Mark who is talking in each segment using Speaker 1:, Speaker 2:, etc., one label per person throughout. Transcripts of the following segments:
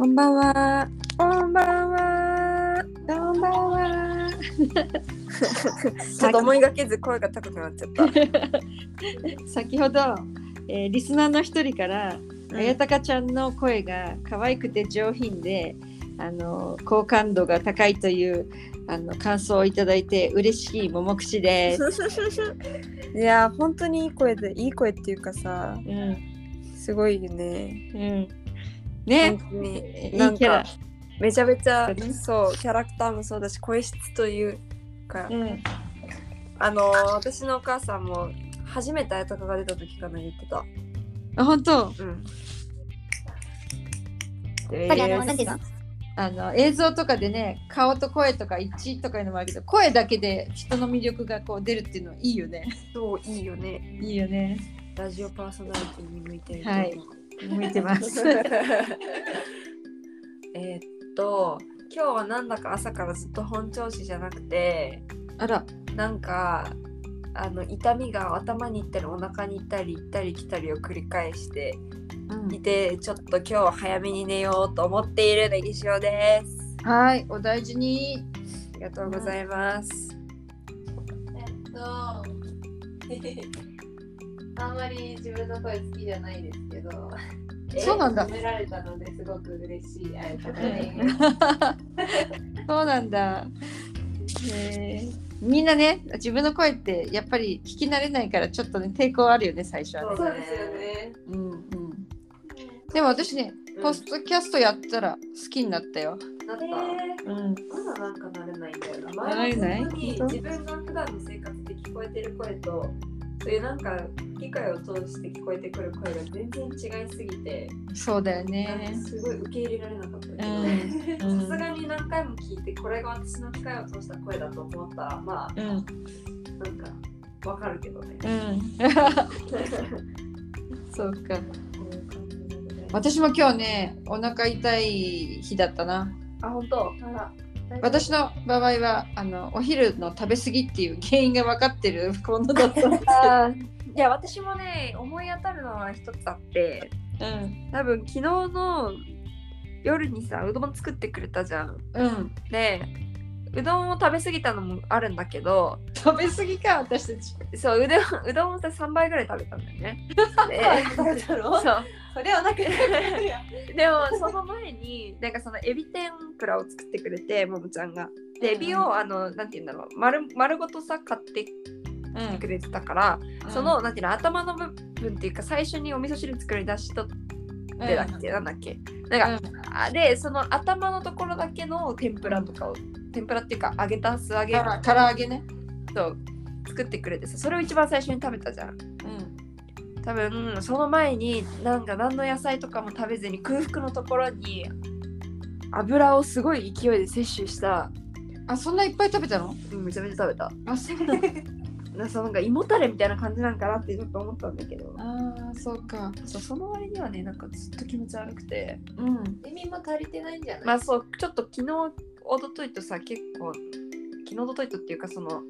Speaker 1: こんばんは。
Speaker 2: こんばんは。
Speaker 1: こんばんは。
Speaker 2: ちょっと思いがけず声が高くなっちゃった。
Speaker 1: 先ほど、えーリスナーの一人から、
Speaker 2: うん
Speaker 1: あやたかちゃんの声が可愛くて上品で、あの好感度が高いというあの感想をいただいて嬉しいももくしです。
Speaker 2: いやー本当にいい声でいい声っていうかさ
Speaker 1: うん、
Speaker 2: すごいよね。
Speaker 1: うん。ね
Speaker 2: 本、当に
Speaker 1: いい
Speaker 2: なん
Speaker 1: キャラ
Speaker 2: か。めちゃめちゃ
Speaker 1: そう
Speaker 2: キャラクターもそうだし声質というか、
Speaker 1: うん、
Speaker 2: あのー私のお母さんも初めてあやたかが出た時かな言ってた。
Speaker 1: あ本当？
Speaker 2: うん。
Speaker 3: やっぱりあの、なんていうの？
Speaker 1: あの映像とかでね顔と声とか一致とかいうのもあるけど声だけで人の魅力がこう出るっていうのはいいよね。
Speaker 2: そういいよね。
Speaker 1: いいよね。
Speaker 2: ラジオパーソナリティに向いてると
Speaker 1: はい
Speaker 2: 思う。
Speaker 1: 向いてます。
Speaker 2: えーっと今日はなんだか朝からずっと本調子じゃなくて
Speaker 1: あら、
Speaker 2: なんかあの痛みが頭に行ったりお腹に行ったり行ったり来たりを繰り返して
Speaker 1: うん
Speaker 2: いてちょっと今日は早めに寝ようと思っているネギシオです。
Speaker 1: はい、お大事に。
Speaker 2: ありがとうございます。
Speaker 3: えっと、あんまり自分の声好きじゃないですけど、
Speaker 1: そうなんだ
Speaker 3: 褒められたのですごく嬉しい。
Speaker 1: そうなんだ。へーみんなね、自分の声ってやっぱり聞き慣れないからちょっとね抵抗あるよね最初はね。
Speaker 3: そうですよね。
Speaker 1: うんうん。でも私ね、ポストキャストやったら好きになったよ。
Speaker 2: なった。
Speaker 1: うん。
Speaker 2: まだなんか慣れないんだよな。
Speaker 1: 慣れない？
Speaker 2: 自分が普段の生活で聞こえてる声と、そういうなんか機械を通して聞こえてくる声が全然違いすぎて、
Speaker 1: そうだよね。
Speaker 2: すごい受け入れられなかったけど、さすがに何回も聞いて、これが私の機械を通した声だと思ったら、まあ、
Speaker 1: うん。
Speaker 2: なんかわかるけどね。
Speaker 1: うん。そうか。私も今日ね、お腹痛い日だったな。
Speaker 2: あ、本当？
Speaker 3: あら、
Speaker 1: 私の場合はあのお昼の食べ過ぎっていう原因が分かってる ものだったんです
Speaker 2: いや、私もね、思い当たるのは一つあって、
Speaker 1: うん。
Speaker 2: 多分昨日の夜にさうどん作ってくれたじゃん。
Speaker 1: うん。
Speaker 2: でうどん。を食べ過ぎたのもあるんだけど
Speaker 1: 食べ過ぎか私たち。
Speaker 2: そううどんうどんをさ3倍ぐらい食べたんだよね。そう。
Speaker 3: それはなく
Speaker 2: でもその前になんかそのエビ天ぷらを作ってくれてももちゃんが。でエビをあのなんて言うんだろう。丸丸ごとさ買って
Speaker 1: うん
Speaker 2: くれてたから、そのなんていうの頭の部分っていうか最初にお味噌汁作り出しとってだっけ、なん。だっけなん。か、あでその頭のところだけの天ぷらとかを天ぷらっていうか揚げた素揚げ。
Speaker 1: から唐揚げね。
Speaker 2: と作ってくれてさそれを一番最初に食べたじゃん。
Speaker 1: うん。
Speaker 2: 多分その前になんか何の野菜とかも食べずに空腹のところに油をすごい勢いで摂取した、
Speaker 1: あそんないっぱい食べたの？
Speaker 2: うん、めちゃめちゃ食べた。
Speaker 1: あそうな
Speaker 2: そのなんか胃もたれみたいな感じなんかなってちょっと思ったんだけど。
Speaker 1: あーそうか。
Speaker 2: そうその割にはねなんかずっと気持ち悪くて。
Speaker 1: うん。
Speaker 3: エビも足りてないんじゃない？
Speaker 2: まあそうちょっと昨日おとといとさ結構昨日おとといとっていうかその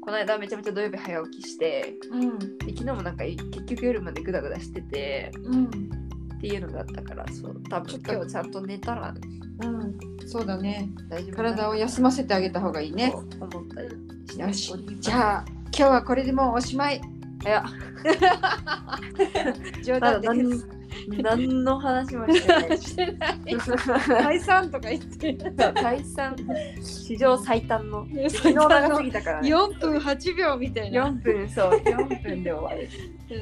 Speaker 2: この間めちゃめちゃ土曜日早起きして
Speaker 1: うん。
Speaker 2: で昨日もなんか結局夜までグダグダしてて
Speaker 1: うん
Speaker 2: っていうのがあったからそう多分今日ちゃんと寝たら
Speaker 1: うん。そうだね。
Speaker 2: 大丈夫
Speaker 1: 体を休ませてあげた方がいいね。
Speaker 2: と思ったり
Speaker 1: よし。じゃあ今日はこれでもうおしまい。
Speaker 2: いや。
Speaker 1: 冗談で
Speaker 2: 何 何の話もしてない
Speaker 1: し。てない解散とか言って
Speaker 2: 解散。史上最短の。昨
Speaker 1: 昨
Speaker 2: 日長すぎたからね。
Speaker 1: 4分8秒みたいな。
Speaker 2: 4分そう4分で終わる。
Speaker 1: う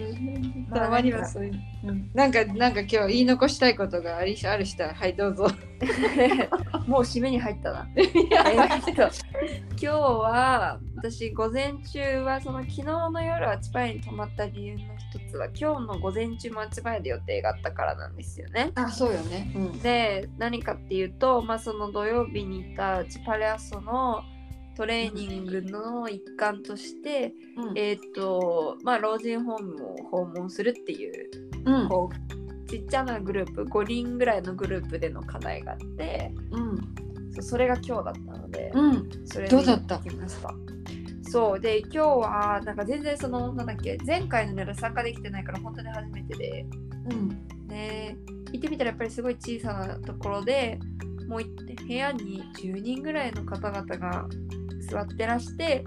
Speaker 1: ん。たまにはそういう。うん。なんか、なんか今日言い残したいことがありある人は、はい、どうぞ。
Speaker 2: もう締めに入ったな。えっと今日は私午前中はその昨日の夜あちばやに泊まった理由の一つは今日の午前中もあちばやで予定があったからなんですよね。
Speaker 1: あ、そうよね。うん。
Speaker 2: で何かっていうと、まあ、その土曜日に行ったチパレアソのトレーニングの一環として、えっ、とまあ老人ホームを訪問するっていう
Speaker 1: うん。
Speaker 2: こうちっちゃなグループ5人ぐらいのグループでの課題があって
Speaker 1: うん。
Speaker 2: そうそれが今日だったので、
Speaker 1: うん。
Speaker 2: それ
Speaker 1: どうだった？
Speaker 2: そうで今日はなんか全然そのなんだっけ前回の夜参加できてないから本当に初めてで
Speaker 1: うん。
Speaker 2: ね行ってみたらやっぱりすごい小さなところでもう部屋に10人ぐらいの方々が座ってらして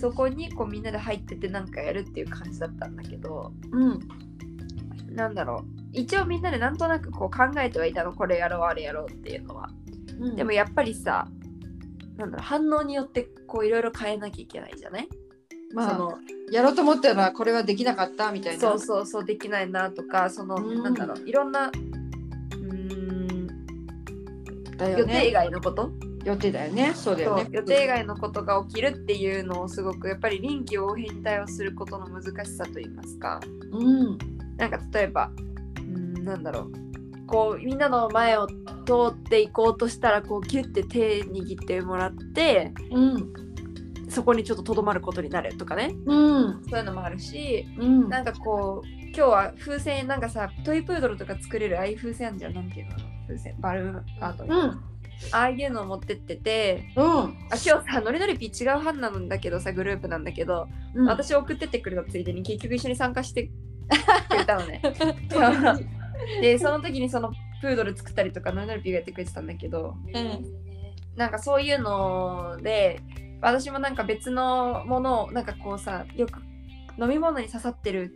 Speaker 2: そこにこうみんなで入っててなんかやるっていう感じだったんだけど
Speaker 1: うん。
Speaker 2: なんだろう一応みんなでなんとなくこう考えてはいたのこれやろうあれやろうっていうのは。
Speaker 1: うん。
Speaker 2: でもやっぱりさなんだろう反応によってこういろいろ変えなきゃいけないじゃない、
Speaker 1: まあ
Speaker 2: その
Speaker 1: やろうと思ったらこれはできなかったみたいな。
Speaker 2: そうそうそうできないなとかその、
Speaker 1: うん。
Speaker 2: なんだろういろんなうーん予定
Speaker 1: だよね。
Speaker 2: 外のこと、
Speaker 1: 予定だよね。そうだよね。
Speaker 2: 予定外のことが起きるっていうのをすごくやっぱり臨機応変に対応することの難しさといいますか。
Speaker 1: うん。
Speaker 2: なんか例えばなんだろう。こうみんなの前を通っていこうとしたらこうギュッて手握ってもらって
Speaker 1: うん
Speaker 2: そこにちょっととどまることになるとかね。
Speaker 1: うん。
Speaker 2: そういうのもあるし
Speaker 1: うん。
Speaker 2: なんかこう今日は風船なんかさトイプードルとか作れるああいう風船あるじゃんなんていうの風船バルーンアート
Speaker 1: うん。
Speaker 2: ああいうのを持ってってて
Speaker 1: うん。
Speaker 2: あ今日さノリノリピー違う班なんだけどさグループなんだけど、
Speaker 1: うん。
Speaker 2: 私送ってってくれたついでに結局一緒に参加してくれたのね でその時にそのプードル作ったりとかノリノリピーがやってくれてたんだけどなんかそういうので私もなんか別のものをなんかこうさよく飲み物に刺さってる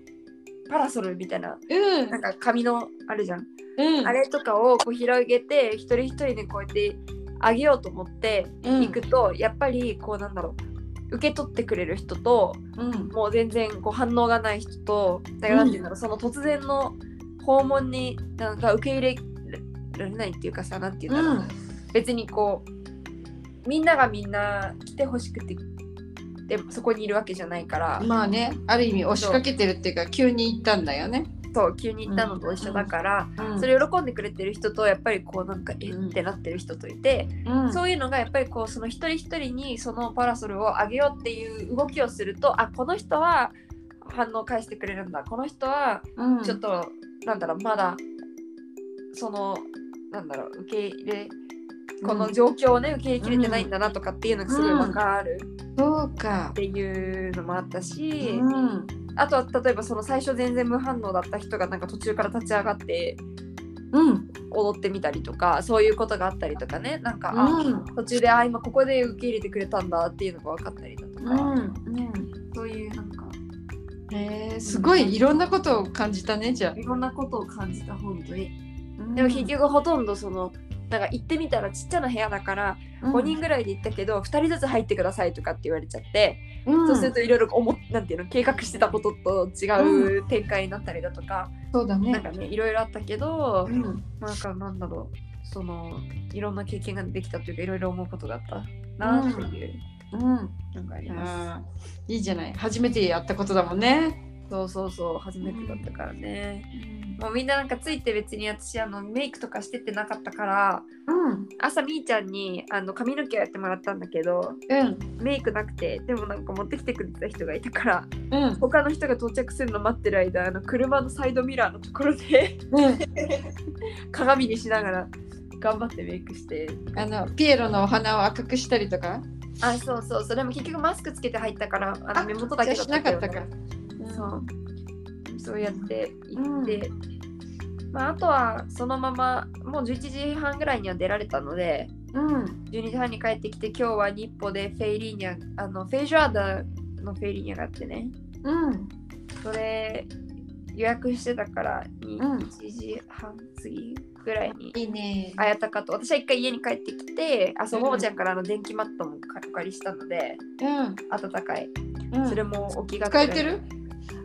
Speaker 2: パラソルみたいな
Speaker 1: うん。
Speaker 2: なんか紙のあるじゃん、
Speaker 1: うん。
Speaker 2: あれとかをこう広げて一人一人でこうやってあげようと思って
Speaker 1: うん。
Speaker 2: 行くと、やっぱりこうなんだろう受け取ってくれる人と
Speaker 1: うん。
Speaker 2: もう全然こう反応がない人とだからなんていうんだろう、その突然の訪問になんか受け入れられないっていうかさなんていうんだろう、別にこうみんながみんな来てほしくてでそこにいるわけじゃないから、
Speaker 1: まあねある意味押しかけてるっていうか急に行ったんだよね。
Speaker 2: そう急に行ったのと一緒だから、
Speaker 1: うん。
Speaker 2: それ喜んでくれてる人とやっぱりこうなんかえってなってる人といて、
Speaker 1: うん。
Speaker 2: そういうのがやっぱりこうその一人一人にそのパラソルをあげようっていう動きをするとあこの人は反応返してくれるんだこの人は
Speaker 1: うん。
Speaker 2: ちょっと、なんだろうまだそのなんだろう受け入れこの状況をね受け入れきれてないんだなとかっていうのがすごい分かる。
Speaker 1: そうか。
Speaker 2: っていうのもあったし、
Speaker 1: うん。
Speaker 2: あとは例えばその最初全然無反応だった人がなんか途中から立ち上がって
Speaker 1: うん。
Speaker 2: 踊ってみたりとかそういうことがあったりとかね。なんか、途中であ今ここで受け入れてくれたんだっていうのが分かったりだとか、
Speaker 1: うんへえすごいいろんなことを感じたねじゃ
Speaker 2: いろんなことを感じた本当に。
Speaker 1: あ
Speaker 2: でも結局ほとんどそのなんか行ってみたらちっちゃな部屋だから5人ぐらいで行ったけど、2人ずつ入ってくださいとかって言われちゃって、
Speaker 1: うん。
Speaker 2: そうするといろいろ思っなんていうの計画してたことと違う展開になったりだとか、
Speaker 1: そうだね。
Speaker 2: なんかねいろいろあったけど、
Speaker 1: うん。
Speaker 2: なんかなんだろうそのいろんな経験ができたというかいろいろ思うことがあったなっていう
Speaker 1: うん。
Speaker 2: のがあります。
Speaker 1: いいじゃない。初めてやったことだもんね。
Speaker 2: そうそうそう初めてだったからね。もうみんななんかついて別に私あのメイクとかしてってなかったから
Speaker 1: うん。
Speaker 2: 朝みーちゃんにあの髪の毛をやってもらったんだけど
Speaker 1: うん。
Speaker 2: メイクなくてでもなんか持ってきてくれてた人がいたから
Speaker 1: うん。
Speaker 2: 他の人が到着するの待ってる間あの車のサイドミラーのところで
Speaker 1: うん。
Speaker 2: 鏡にしながら頑張ってメイクして。
Speaker 1: あのピエロのお花を赤くしたりとか？
Speaker 2: あそうそうそう。でも結局マスクつけて入ったからあの
Speaker 1: あ
Speaker 2: 目元だけだったけど
Speaker 1: なかったか。
Speaker 2: そう。そうやって行って、まあ、あとはそのままもう11時半ぐらいには出られたので。
Speaker 1: うん。
Speaker 2: 12時半に帰ってきて今日は日歩でフェイリーニャあのフェイジュアーダのフェイリーニャがあってね。
Speaker 1: うん。
Speaker 2: それ予約してたから
Speaker 1: うん。
Speaker 2: 1時半過ぎぐらいに
Speaker 1: いいね。
Speaker 2: あやたかと。私は一回家に帰ってきてあそう
Speaker 1: うん
Speaker 2: ももちゃんからあの電気マットもお借りしたので
Speaker 1: うん。
Speaker 2: 暖かい。
Speaker 1: うん。
Speaker 2: それも置きが
Speaker 1: 使えてる？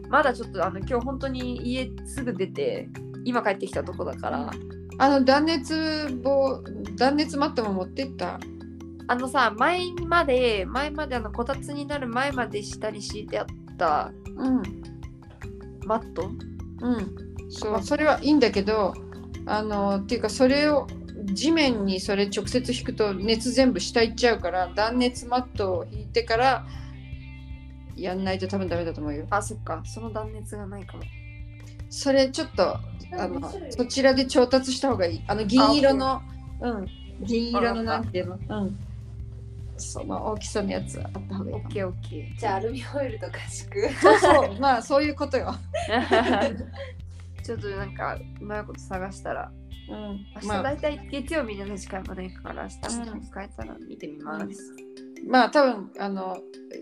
Speaker 2: まだちょっとあの今日本当に家すぐ出て今帰ってきたとこだから。
Speaker 1: あの断熱棒断熱マットも持ってった？
Speaker 2: あのさ前まで前まであのこたつになる前まで下に敷いてあった
Speaker 1: うん。
Speaker 2: マット？
Speaker 1: うん。そうそれはいいんだけどあのっていうかそれを地面にそれ直接引くと熱全部下行っちゃうから断熱マットを引いてからやんないと多分ダメだと思うよ。
Speaker 2: あそっかその断熱がないかも。
Speaker 1: それちょっとあのそちらで調達した方がいい。あの銀色のうん。銀色のなんていうの？うん。つその大きさのやつあった方がいい
Speaker 2: オッケーオッケ
Speaker 3: じゃあアルミホイルとか敷く。
Speaker 1: そうそう。まあそういうことよ、
Speaker 2: ー。ちょっとなんかうまいこと探したら
Speaker 1: うん、
Speaker 2: 明日
Speaker 1: まあ。
Speaker 2: 大体月曜日の時間まで行くから明日
Speaker 1: うん
Speaker 2: 使えたら見てみます。
Speaker 1: まあ多分あの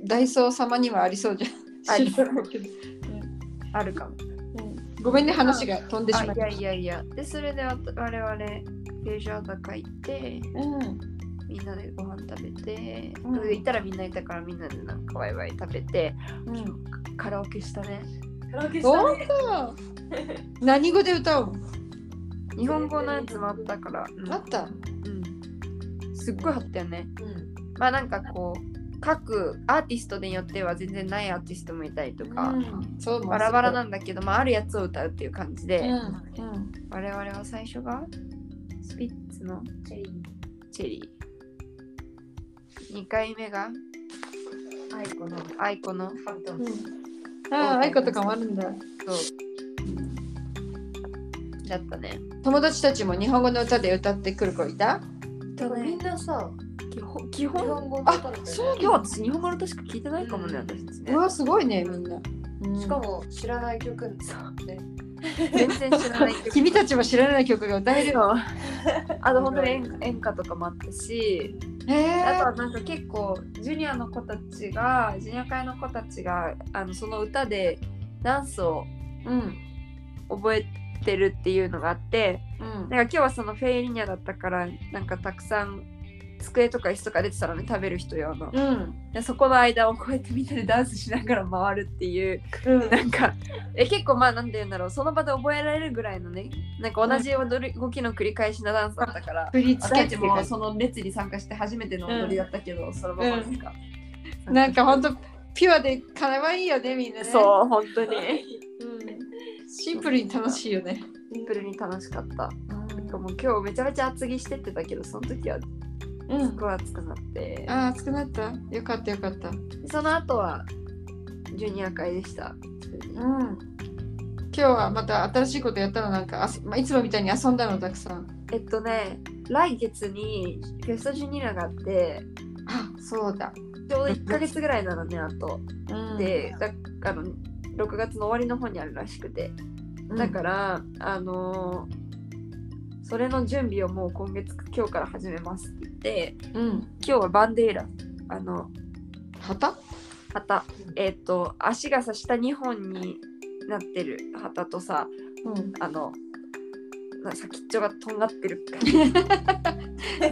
Speaker 1: ダイソー様にはありそうじゃん。
Speaker 2: あり。そう
Speaker 1: けど。
Speaker 2: あるかも。
Speaker 1: うん。ごめんね話が飛んでしまった。
Speaker 2: あいやいやいや。で、それでわ我々、ベージュア高行って、
Speaker 1: うん
Speaker 2: みんなでご飯食べて、
Speaker 1: うん。
Speaker 2: で行ったらみんないたからみんなでなんかワイワイ食べて、
Speaker 1: うん。
Speaker 2: カラオケしたね。
Speaker 3: カラオケした
Speaker 1: 本
Speaker 3: ね。
Speaker 1: 当何語で歌う？の
Speaker 2: 日本語のやつもあったから、うん
Speaker 1: あった？
Speaker 2: うんすっごい貼ったよね。
Speaker 3: うん。
Speaker 2: まあなんかこう、各アーティストによっては全然ないアーティストもいたりとか、
Speaker 1: うんそう
Speaker 2: バラバラなんだけど、まああるやつを歌うっていう感じで、
Speaker 1: うんうん
Speaker 2: 我々は最初がスピッツの
Speaker 3: チェリ
Speaker 2: チェリー。2回目が
Speaker 3: ー。アイコの
Speaker 2: アイコの
Speaker 3: ハントン。
Speaker 1: うんあああい。ことかもあるんだ。
Speaker 2: そう。だったね。
Speaker 1: 友達たちも日本語の歌で歌ってくる子いた？
Speaker 3: みんなさ、
Speaker 2: 基本基
Speaker 3: 日
Speaker 2: 本
Speaker 3: の歌だったよね
Speaker 1: そう
Speaker 2: 今日私日本語の歌しか聞いてないかもね、
Speaker 3: うん
Speaker 2: 私たちね。
Speaker 1: う。わすごいねみんな、うん。
Speaker 3: しかも知らない曲ね。
Speaker 2: 全然知らない曲。
Speaker 1: 君たちも知らない曲が歌える
Speaker 2: そう。あと本当に演演歌とかもあったし、あとはなんか結構ジュニアの子たちが、ジュニア会の子たちがあのその歌でダンスを
Speaker 1: うん。
Speaker 2: 覚えてるっていうのがあって、
Speaker 1: うん。
Speaker 2: なんか今日はそのフェイリニャだったからなんかたくさん机とか椅子とか出てたのね食べる人用の。
Speaker 1: うん。
Speaker 2: でそこの間をこうやってみんなでダンスしながら回るっていう
Speaker 1: うん。
Speaker 2: なんかえ結構まあなんて言うんだろうその場で覚えられるぐらいのねなんか同じ踊り動きの繰り返しのダンスだったから
Speaker 1: 振り付け。て
Speaker 2: もその列に参加して初めての踊りだったけど、そのままなんか、
Speaker 1: なんかほんとピュアでかわいいよねみんなね。
Speaker 2: そう本当に。
Speaker 1: うん、シンプルに楽しいよね。
Speaker 2: シンプルに楽しかった。なんかもう今日めちゃめちゃ厚着してってたけどその時は
Speaker 1: うん。
Speaker 2: すごい暑くなって、
Speaker 1: ああ熱くなった？よかったよかった。
Speaker 2: その後はジュニア会でした。
Speaker 1: うん。今日はまた新しいことやったのなんかあす、まあ、いつもみたいに遊んだのたくさん。
Speaker 2: えっとね来月にフェストジュニアがあって。
Speaker 1: あそうだ、
Speaker 2: ちょうど1ヶ月ぐらいなのねあと。
Speaker 1: うん、
Speaker 2: でだあの6月の終わりの方にあるらしくて。だから、あのーそれの準備をもう今月今日から始めますって
Speaker 1: うん、うん、
Speaker 2: 今日はバンデーラ。あの
Speaker 1: 旗？
Speaker 2: 旗。えっ、と足がさ下2本になってる旗とさ
Speaker 1: うん。
Speaker 2: あのな先っちょがとんがってる。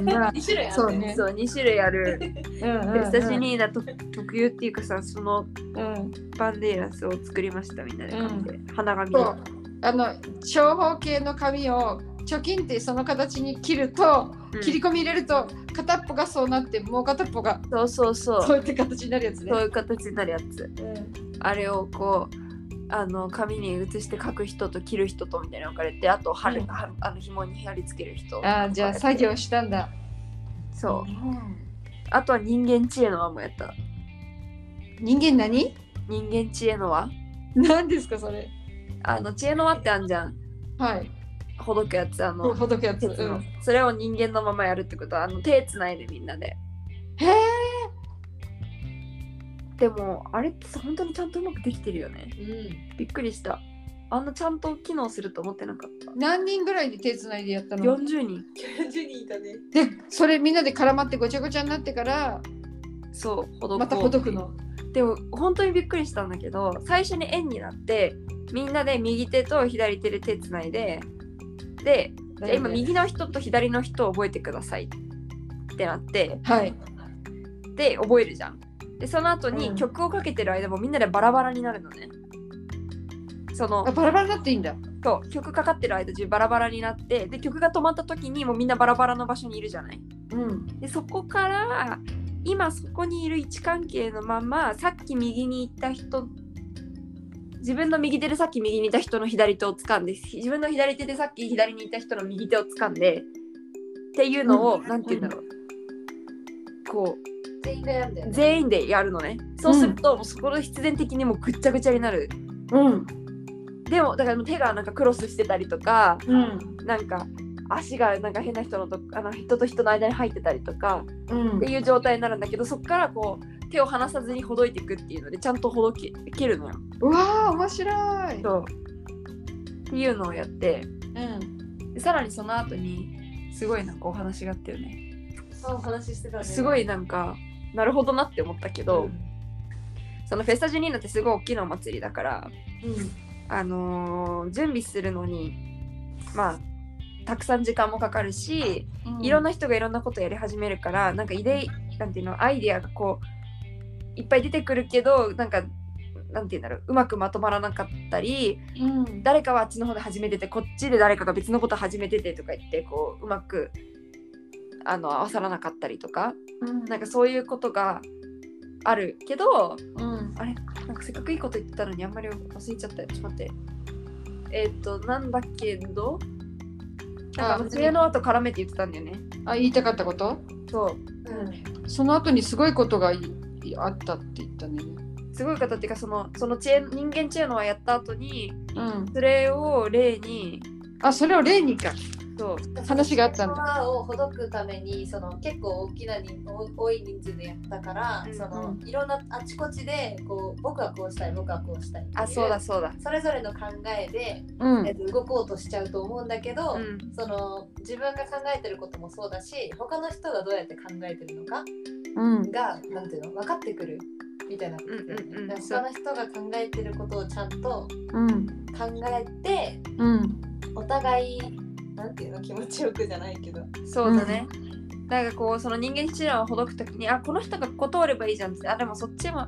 Speaker 1: まあ
Speaker 3: 2種類ある
Speaker 1: そうね
Speaker 2: そう2種類ある。
Speaker 1: うんうんうん。
Speaker 2: フェスタジニーナと特有っていうかさその
Speaker 1: うん。
Speaker 2: バンデーラスを作りましたみんなで。紙で、花紙で
Speaker 1: そう。あの長方形の紙を貯金ってその形に切ると、
Speaker 2: うん。
Speaker 1: 切り込み入れると片っぽがそうなってもう片っぽが
Speaker 2: そうそうそう。
Speaker 1: そういった形になるやつね。
Speaker 2: そういう形になるやつ。
Speaker 1: うん。
Speaker 2: あれをこうあの紙に写して書く人と切る人とみたいなの分かれてあと貼る、
Speaker 1: うん。
Speaker 2: はあの紐に貼り付ける人
Speaker 1: あーじゃあ作業したんだ。
Speaker 2: そう。
Speaker 1: うん。
Speaker 2: あとは人間知恵の輪もやった。
Speaker 1: 人間何？
Speaker 2: 人間知恵の輪。
Speaker 1: 何ですかそれ。
Speaker 2: あの知恵の輪ってあんじゃん。
Speaker 1: はい
Speaker 2: ほどくやつあの
Speaker 1: ほどくやつ、うん、
Speaker 2: それを人間のままやるってこと？はあの手つないでみんなで。
Speaker 1: へえ
Speaker 2: でもあれってさ本当にちゃんとうまくできてるよね。
Speaker 3: うん。
Speaker 2: びっくりした。あんなちゃんと機能すると思ってなかった。
Speaker 1: 何人ぐらいで手つないでやったの
Speaker 2: ？40人。
Speaker 3: 90人いたね。
Speaker 1: でそれみんなで絡まってごちゃごちゃになってから
Speaker 2: そうほど
Speaker 1: またほどくの。
Speaker 2: でも本当にびっくりしたんだけど最初に円になってみんなで右手と左手で手つないででじゃあ今右の人と左の人を覚えてくださいってなって。
Speaker 1: はい。
Speaker 2: で覚えるじゃん。でその後
Speaker 1: うん。
Speaker 2: に曲をかけてる間もみんなでバラバラになるのね。その
Speaker 1: あバラバラになっていいんだ。
Speaker 2: そう曲かかってる間中バラバラになってで曲が止まった時にもうみんなバラバラの場所にいるじゃない。
Speaker 1: うん。
Speaker 2: でそこから今そこにいる位置関係のままさっき右に行った人自分の右手でさっき右にいた人の左手を掴んで自分の左手でさっき左にいた人の右手を掴んでっていうのを、
Speaker 1: うん。
Speaker 2: て言うんだろう。こ
Speaker 3: 全員がやるんだよ
Speaker 2: う
Speaker 3: ね。
Speaker 2: 全員でやるのね。そうすると、もうそこで必然的にもうぐっちゃぐちゃになる。
Speaker 1: うん。
Speaker 2: でもだからもう手がなんかクロスしてたりとか
Speaker 1: うん。
Speaker 2: なんか足がなんか変な人のとあの人と人の間に入ってたりとか
Speaker 1: うん。
Speaker 2: っていう状態になるんだけどそこからこう手を離さずにほどいていくっていうのでちゃんとほどけけるのよ。
Speaker 1: うわあ面白い。
Speaker 2: そうっていうのをやって
Speaker 1: うん。
Speaker 2: でさらにその後にすごいなんかお話があったよね。
Speaker 3: お話ししてたね。
Speaker 2: すごいなんかなるほどなって思ったけど、そのフェスタジュニーナってすごい大きなお祭りだから、あのー準備するのにまあたくさん時間もかかるし、
Speaker 1: うん。
Speaker 2: いろんな人がいろんなことやり始めるからなんかイデなんていうのアイディアがこういっぱい出てくるけどなんかなんていうんだろううまくまとまらなかったり
Speaker 1: うん。
Speaker 2: 誰かはあっちの方で始めててこっちで誰かが別のこと始めててとか言ってこううまくあの合わさらなかったりとか
Speaker 1: うん。
Speaker 2: なんかそういうことがあるけど
Speaker 1: うん。
Speaker 2: あれ？なんかせっかくいいこと言ってたのにあんまり忘れちゃったよちょっと待ってえーっとなんだけどなんか
Speaker 1: あ
Speaker 2: 知恵の後絡めて言ってたんだよね
Speaker 1: あ言いたかったこと？
Speaker 2: そう
Speaker 3: うん。
Speaker 1: その後にすごいことがいあったって言ったね。
Speaker 2: すごい方っていうかそのその知恵人間知恵のはやった後に
Speaker 1: うん。
Speaker 2: それを例に
Speaker 1: あそれを例にか。
Speaker 2: そう
Speaker 1: 話があったんだ
Speaker 3: をほどくためにその結構大きな人多多い人数でやったから、
Speaker 2: うん
Speaker 3: その
Speaker 1: う
Speaker 3: いろんなあちこちでこう僕はこうしたい僕はこうしたい
Speaker 2: あそうだそうだ
Speaker 3: それぞれの考えで、
Speaker 1: うん
Speaker 3: えっ。と、動こうとしちゃうと思うんだけど、
Speaker 2: うん
Speaker 3: その自分が考えてることもそうだし他の人がどうやって考えてるのか
Speaker 1: うん。
Speaker 3: がなんていうの？分かってくるみたいな。ことだよね
Speaker 2: うん。うん
Speaker 3: 他の人が考えてることをちゃんと
Speaker 1: うん。
Speaker 3: 考えて
Speaker 1: うん。
Speaker 3: お互いなんていうの？気持ちよくじゃないけど。
Speaker 2: そうだね、なんかこうその人間知恵をほどくときにあこの人がここ通ればいいじゃんってあでもそっちも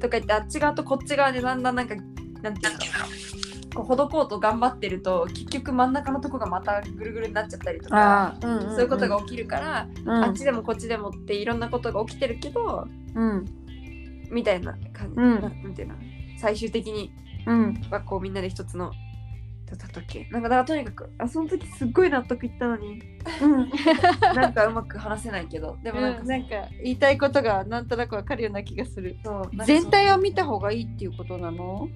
Speaker 2: とか言ってあっち側とこっち側でだんだんなんかなんていうの？こうほどこうと頑張ってると結局真ん中のとこがまたぐるぐるになっちゃったりとか
Speaker 1: ああ。うん。
Speaker 2: そういうことが起きるから、
Speaker 1: うん。
Speaker 2: あっちでもこっちでもっていろんなことが起きてるけど
Speaker 1: うん。
Speaker 2: みたいな感じ、
Speaker 1: うん
Speaker 2: ななんていうの最終的に
Speaker 1: うん。
Speaker 2: はこうみんなで一つのだったっけ？なんかだからとにかくあその時すっごい納得いったのに
Speaker 1: うん。
Speaker 2: なんかうまく話せないけどでもなんか、
Speaker 1: なんか言いたいことがなんとなくわかるような気がする。
Speaker 2: そう
Speaker 1: 全体を見た方がいいっていうことなの？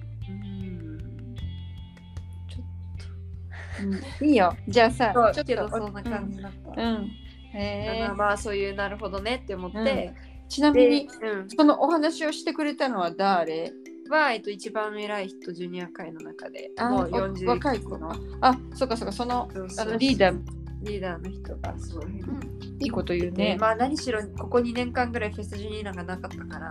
Speaker 2: うん。
Speaker 1: いいよ。じゃあさ、ちょっと
Speaker 2: そんな感じだった、
Speaker 1: うん。
Speaker 2: だ
Speaker 1: へえ
Speaker 2: から。まあそういうなるほどねって思って、
Speaker 1: ちなみ
Speaker 2: で、
Speaker 1: に
Speaker 2: うん、
Speaker 1: そのお話をしてくれたのは誰？
Speaker 2: は、えっと、一番偉い人ジュニア界の中で
Speaker 1: あ
Speaker 2: もう
Speaker 1: わ
Speaker 2: 40
Speaker 1: 若い子の。あ、そっかそっかその
Speaker 2: そうそう
Speaker 1: あのリーダー
Speaker 2: リーダーの人がそういうふうに
Speaker 1: いいこと言う
Speaker 2: で
Speaker 1: ね。
Speaker 2: まあ何しろここ2年間ぐらいフェスジュニアがなかったから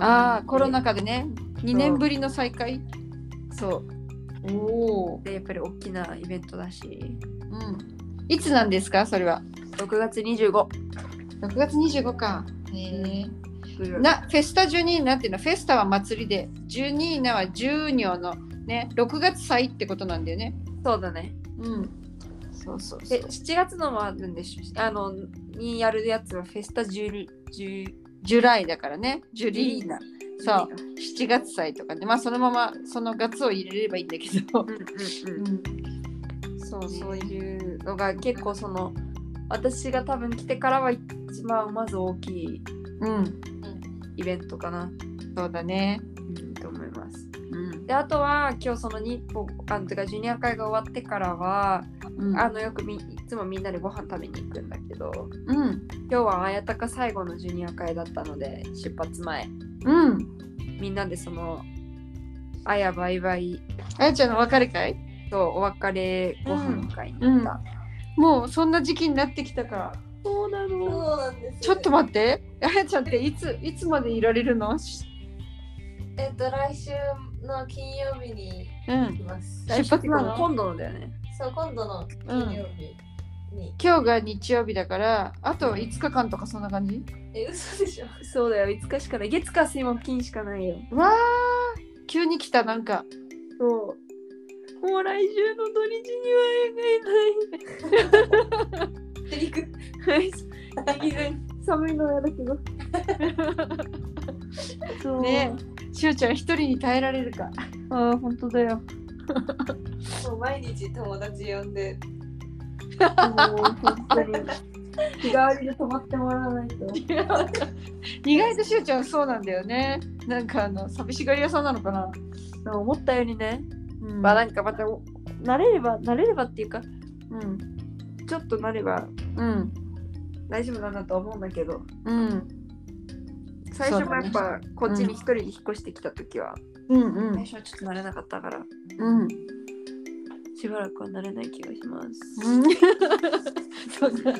Speaker 1: ああコロナ禍でね2年ぶりの再開。
Speaker 2: そう
Speaker 1: おお。
Speaker 2: でやっぱり大きなイベントだし
Speaker 1: うん。いつなんですかそれは
Speaker 2: ？6月25
Speaker 1: 6月25か。へえ。
Speaker 2: な
Speaker 1: なフェスタジュニーナっていうのはフェスタは祭りでジュニーナは十女のね6月祭ってことなんだよね。
Speaker 2: そうだね
Speaker 1: うん。そうそうそう
Speaker 2: で。7月のもあるんでしょ？あのにやるやつはフェスタジュリジュ
Speaker 1: ライだからね。ジュリーナ。
Speaker 2: ジ
Speaker 1: そう。7月祭とかでまあそのままその月を入れればいいんだけど。
Speaker 2: そうそういうのが結構その私が多分来てからは一番まず大きい
Speaker 1: うん。
Speaker 2: イベントかな、
Speaker 1: そうだね。
Speaker 2: うん、と思います。
Speaker 1: うん。
Speaker 2: であとは今日その日報あのてかジュニア会が終わってからは、
Speaker 1: うん。
Speaker 2: あのよくみいつもみんなでご飯食べに行くんだけど
Speaker 1: うん。
Speaker 2: 今日は綾鷹最後のジュニア会だったので出発前
Speaker 1: うん。
Speaker 2: みんなでそのあやバイバイ
Speaker 1: あやちゃんの別れ会？
Speaker 2: とお別れご飯会に行った。
Speaker 1: もうそんな時期になってきたか。
Speaker 2: そうな
Speaker 3: そう
Speaker 2: の。
Speaker 3: なんですよね
Speaker 1: ちょっと待って。あやちゃんっていついつまでいられるの？し
Speaker 3: えっと来週の金曜日に
Speaker 1: うん。
Speaker 3: 来ます
Speaker 1: 出発なの？
Speaker 2: 今度のだよね。
Speaker 3: そう今度の金曜日に、
Speaker 1: 今日が日曜日だから、あと5日間とかそんな感じ？
Speaker 3: え嘘でしょ？
Speaker 2: そうだよ、5日しかない。月火水木金しかないよ。
Speaker 1: わー急に来たなんか。
Speaker 2: そう。もう来週の土日には映
Speaker 3: 行く
Speaker 2: 画いない。寒いのは嫌だけど。そう
Speaker 1: ねしゅうちゃん一人に耐えられるか。
Speaker 2: ああ、本当だよ。
Speaker 3: もう毎日友達呼んで
Speaker 2: 本当に。日替わりで泊まってもらわないと。
Speaker 1: 意外としゅうちゃんそうなんだよね。なんかあの寂しがり屋さんなのかな。
Speaker 2: 思ったよりね。
Speaker 1: うん
Speaker 2: まあなんかまた慣れれば慣れればっていうか
Speaker 1: うん
Speaker 2: ちょっとなれば
Speaker 1: うん
Speaker 2: 大丈夫なんだと思うんだけど
Speaker 1: うん
Speaker 2: 最初もやっぱこっちに一人で引っ越してきた時は、
Speaker 1: うんうん
Speaker 2: 最初はちょっと慣れなかったから
Speaker 1: うん
Speaker 2: しばらくは慣れない気がします。
Speaker 1: うん。そんな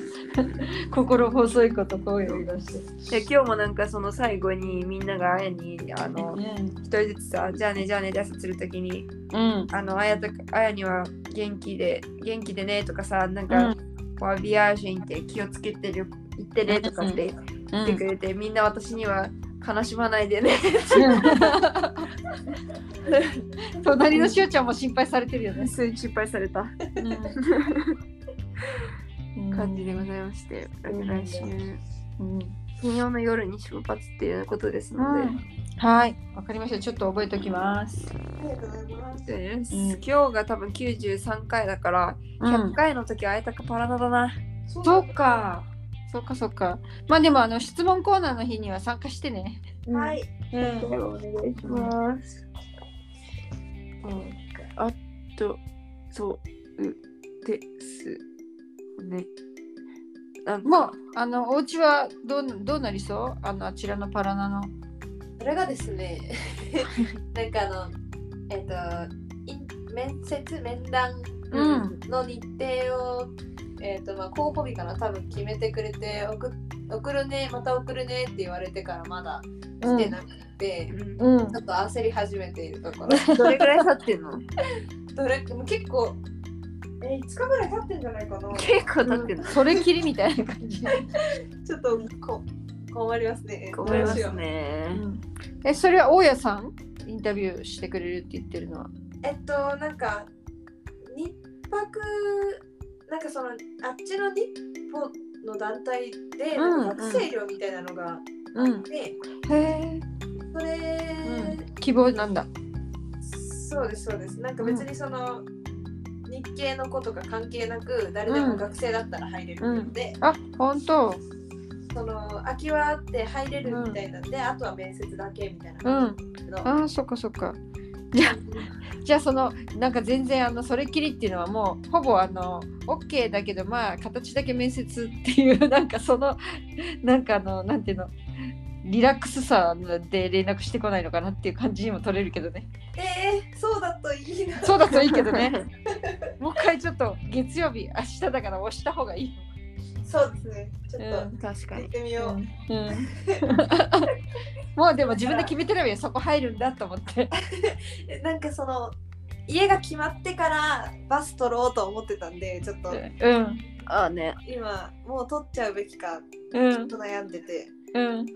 Speaker 1: 心細いこと声を出して。
Speaker 2: で今日もなんかその最後にみんながあやにあの一人ずつさじゃあねじゃあねで朝するときに
Speaker 1: うん。
Speaker 2: あのあやとあやには元気で元気でねとかさなんか、こうビアージュンって気をつけてる言ってねとかって言ってくれて、みんな私には悲しまないでね。
Speaker 1: 隣のしおちゃんも心配されてるよね。
Speaker 2: そういう心配された。
Speaker 1: うん。
Speaker 2: 感じでございまして、
Speaker 1: うん
Speaker 2: 来週
Speaker 1: うん。
Speaker 2: 金曜の夜に出発っていうことですので、
Speaker 1: はい、わかりました。ちょっと覚えておきます。
Speaker 3: ありがとうございます。
Speaker 2: 今日が多分93回だから100回の時はあえたかパラナだな、
Speaker 1: そうか。そうかそうか。まあでもあの質問コーナーの日には参加してね。
Speaker 3: はい。
Speaker 1: うん。
Speaker 2: お願いします。あと、そうですね。なん
Speaker 1: もうあのお家はどうどうなりそう？あのあちらのパラナの。
Speaker 3: それがですね、なんかあの、えっ、と、い面接、面談
Speaker 1: うん
Speaker 3: の日程を、えっ、と、まあ、候補日かな、多分決めてくれて、送送るね、また送るねって言われてからまだ来てなくて、
Speaker 2: うん
Speaker 1: うん
Speaker 3: ちょっと焦り始めているところ。
Speaker 2: どれぐらい経ってんの？
Speaker 3: どれもう結構、えー、5日ぐらい経ってんじゃないかな。
Speaker 2: 結構経ってんの？
Speaker 1: それきりみたいな感じ。
Speaker 3: ちょっとこ困りますね。
Speaker 2: 困ります。ね。
Speaker 1: えそれは大家さんインタビューしてくれるって言ってるのは？
Speaker 3: えっと、なんか、日泊、なんかその、あっちの日本の団体で、
Speaker 1: うん
Speaker 3: なんか学生寮みたいなのがあ
Speaker 1: うん
Speaker 3: っ。て、
Speaker 1: へえ。
Speaker 3: それ、
Speaker 1: 希望なんだ。
Speaker 3: そうです、そうです。なんか別にその、日系の子とか関係なく、誰でも学生だったら入れるので、
Speaker 1: あ本当。
Speaker 3: その、空きはあって入れるみたいなんで、あとは面接だけみたいな
Speaker 1: うん。
Speaker 3: 感じですけど、
Speaker 1: あそっかそっか。じゃあじゃあそのなんか全然あのそれっきりっていうのはもうほぼあの OK だけどまあ形だけ面接っていうなんかその なんかあのなんていうのリラックスさで連絡してこないのかなっていう感じにも取れるけどね。
Speaker 3: えー、そうだといいな。
Speaker 1: そうだといいけどね。もう一回ちょっと月曜日明日だから押した方がいい
Speaker 3: そうですね。ちょっ
Speaker 1: うん
Speaker 2: 確かに。
Speaker 3: と行っ。てみよう。
Speaker 1: うん。もうでも自分で決めてればいいよ。そこ入るんだと思って。
Speaker 3: え なんかその家が決まってからバス取ろうと思ってたんでちょっと。
Speaker 1: うん。
Speaker 2: ああね。
Speaker 3: 今もう取っちゃうべきか
Speaker 1: うん
Speaker 3: と悩んでて。
Speaker 1: うん。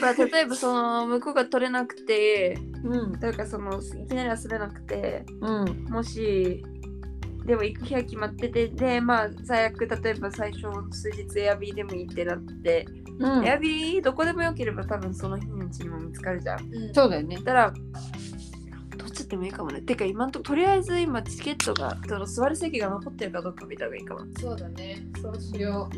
Speaker 2: まあ、例えばその向こうが取れなくて、
Speaker 1: うん。
Speaker 2: だからそのいきなり遊べなくて、
Speaker 1: うん。
Speaker 2: もしでも行く日は決まっててでまあ最悪例えば最初数日エアビーでもいいってなって、
Speaker 1: うん。
Speaker 2: エアビーどこでもよければ多分その日のうちにも見つかるじゃん。
Speaker 1: そうだよね
Speaker 2: だから取っちゃってもいいかもね。てか今んとことりあえず今チケットがその座る席が残ってるかどうか見た方がいいかも、
Speaker 3: そうだね。そうしよ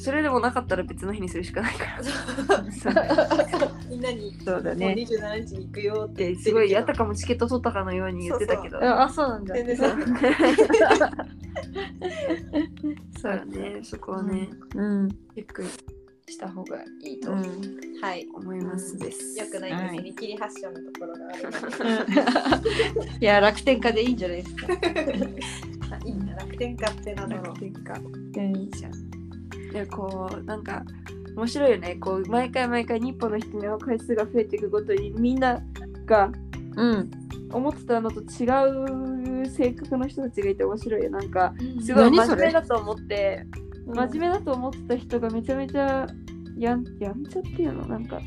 Speaker 2: それでもなかったら別の日にするしかないから。そう。
Speaker 3: うみんなに
Speaker 2: そうだ
Speaker 3: もう27日に行くよって。
Speaker 2: すごいやったかもチケット取ったかのように言ってたけど。
Speaker 1: あそうなんだ。
Speaker 3: 全然そう。
Speaker 2: そうだね。そこはね、
Speaker 1: うん。
Speaker 2: ゆっくりした方がいいと
Speaker 1: うん
Speaker 3: はい
Speaker 2: 思います。です、
Speaker 3: よくないです、
Speaker 1: はい
Speaker 3: 見切り発祥のところが。ある
Speaker 1: いや楽天家でいいんじゃないですか。
Speaker 3: あ いいな楽天家ってなんだろう
Speaker 2: 楽天か
Speaker 1: うん。
Speaker 2: いいじゃんでこうなんか面白いよね。こう毎回毎回日本の人に会う回数が増えていくごとにみんなが
Speaker 1: うん。
Speaker 2: 思ってたのと違う性格の人たちがいて面白いよ。なんかすごい真面目だと思って真面目だと思ってた人がめちゃめちゃやんやんちゃっていうの？なんか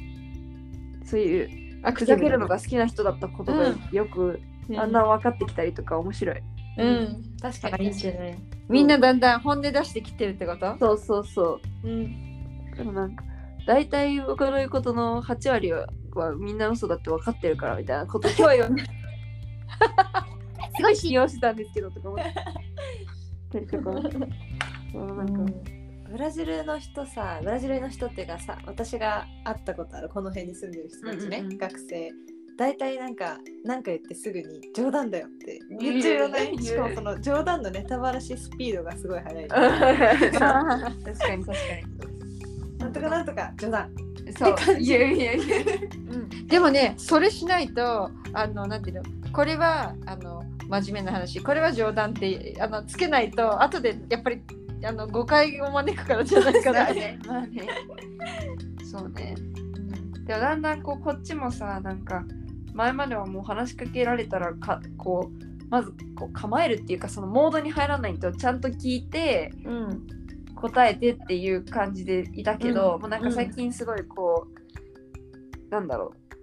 Speaker 2: そういう
Speaker 1: あ
Speaker 2: ふざけるのが好きな人だったことが
Speaker 1: うん
Speaker 2: よく、
Speaker 1: うん。
Speaker 2: あんな分かってきたりとか面白い
Speaker 1: うん。
Speaker 3: 確かに。
Speaker 1: あいいじゃない？みんなだんだん本音出してきてるってこと？
Speaker 2: そうそうそう。
Speaker 1: うん。
Speaker 2: でもなんか大体僕の言うことの8割ははみんな嘘だって分かってるからみたいなこと今日よすごい信用してたんですけどとか思ってとかなんか、
Speaker 3: ブラジルの人さブラジルの人っていうかさ私が会ったことあるこの辺に住んでる人たちね、学生大体なんか何か言ってすぐに冗談だよって。言っちゃうよねしかもその冗談のネタバラシスピードがすごい速い。
Speaker 2: 確かに確か
Speaker 3: なんとかなんとか冗談。
Speaker 2: にそう。いやいやいや。
Speaker 1: うん。でもねそれしないとあのなんていうの？これはあの真面目な話。これは冗談ってあのつけないと後でやっぱりあの誤解を招くからじゃないかな。
Speaker 2: ね。まあね。そうね。でもだんだんこうこっちもさなんか前まではもう話しかけられたらかこうまずこう構えるっていうかそのモードに入らないとちゃんと聞いて
Speaker 1: うん。
Speaker 2: 答えてっていう感じでいたけど、
Speaker 1: うん。
Speaker 2: もうなんか最近すごいこう、なんだろう。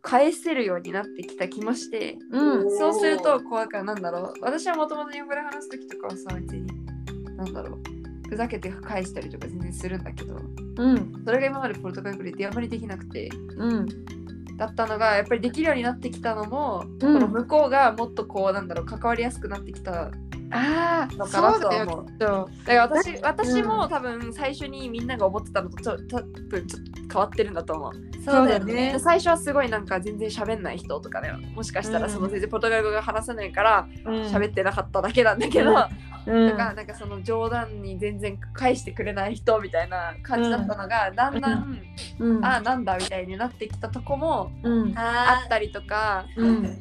Speaker 2: 返せるようになってきた気もして、
Speaker 1: うん。
Speaker 2: そうするとこうなんかなんだろう。私はもともと日本語で話す時とかはさ別になんだろう。ふざけて返したりとか全然するんだけど
Speaker 1: うん。
Speaker 2: それが今までポルトガル語であまりできなくて
Speaker 1: うん
Speaker 2: だったのがやっぱりできるようになってきたのも、
Speaker 1: うん。
Speaker 2: この向こうがもっとこうなんだろう関わりやすくなってきた
Speaker 1: ああ
Speaker 2: のかな
Speaker 1: そうだよ
Speaker 2: だから私私も多分最初にみんなが思ってたのとちょ多分ちょっと変わってるんだと思う。
Speaker 1: そうだよね。
Speaker 2: で最初はすごいなんか全然喋んない人とかねもしかしたら
Speaker 1: うん。
Speaker 2: その全然ポルトガル語が話せないから
Speaker 1: うん。
Speaker 2: 喋ってなかっただけなんだけど、
Speaker 1: うん
Speaker 2: だからなんかその冗談に全然返してくれない人みたいな感じだったのが、だんだん、
Speaker 1: うん。
Speaker 2: ああなんだみたいになってきたとこも
Speaker 1: うん。
Speaker 2: あ
Speaker 3: あ
Speaker 2: ったりとか
Speaker 1: うん。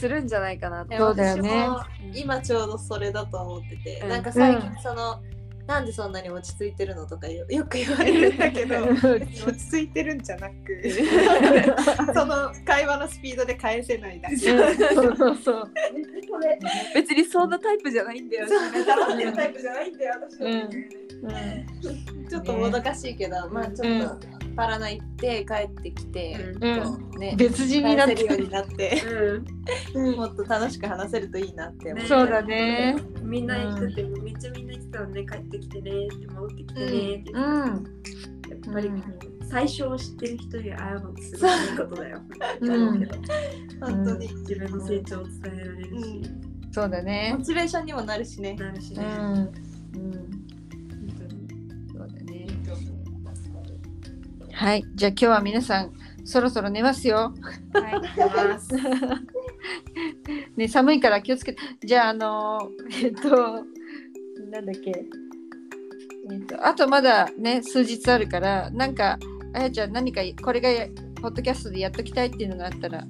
Speaker 2: するんじゃないかなって。
Speaker 3: ー
Speaker 1: そうだよね。
Speaker 3: 今ちょうどそれだと思ってて、
Speaker 2: うん。
Speaker 3: なんか最近その、なんでそんなに落ち着いてるのとかよ よく言われるんだけど 落ち着いてる。んじゃなく その会話のスピードで返せないだけ。
Speaker 1: そうそうそう。
Speaker 2: 別にそんなタイプじゃないんだよ。
Speaker 3: 黙ってるタイプじゃないんだよ私は、
Speaker 1: うん。
Speaker 3: ちょっともどかしいけど、まあちょっとパラナ行って帰ってきて、
Speaker 2: うん。
Speaker 3: ね
Speaker 1: 別人になって。
Speaker 3: るようになって
Speaker 2: うん。
Speaker 3: もっと楽しく話せるといいなって思う。
Speaker 1: そうだね。
Speaker 2: みんな言ってて、めっちゃみんな言ってたのね、帰ってきてねって戻ってきてねって。
Speaker 1: うん。
Speaker 2: やっぱり、
Speaker 1: うん。
Speaker 2: 最初を知ってる人に会うのってすごいいいことだよ。
Speaker 3: 本当に、
Speaker 2: 自分の成長を伝えられるし、
Speaker 1: そうだね。
Speaker 3: モチベーションにもなるしね。
Speaker 1: う
Speaker 2: なるしね。
Speaker 1: ん。うんはい。じゃあ今日は皆さんそろそろ寝ますよ。
Speaker 2: はい、出ます。
Speaker 1: ね寒いから気をつけて。じゃああのえっとなんだっけ。えっとあとまだね数日あるからなんかあやちゃん何かこれがポッドキャストでやっときたいっていうのがあったら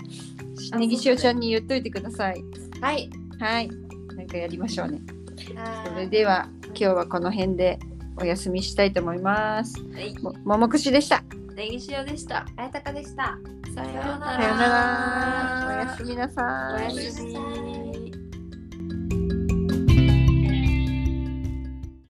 Speaker 3: あ
Speaker 1: ねぎしおちゃんに言っといてください。
Speaker 3: はい。
Speaker 1: はい。なんかやりましょうね。それ
Speaker 3: そ
Speaker 1: では今日はこの辺でお休みしたいと思います。
Speaker 2: はい、
Speaker 1: ももくしでした。
Speaker 2: ネギ塩でした。
Speaker 3: あやたかでした。
Speaker 2: さようなら。
Speaker 1: さようなら。おやすみなさい。
Speaker 2: おやすみ。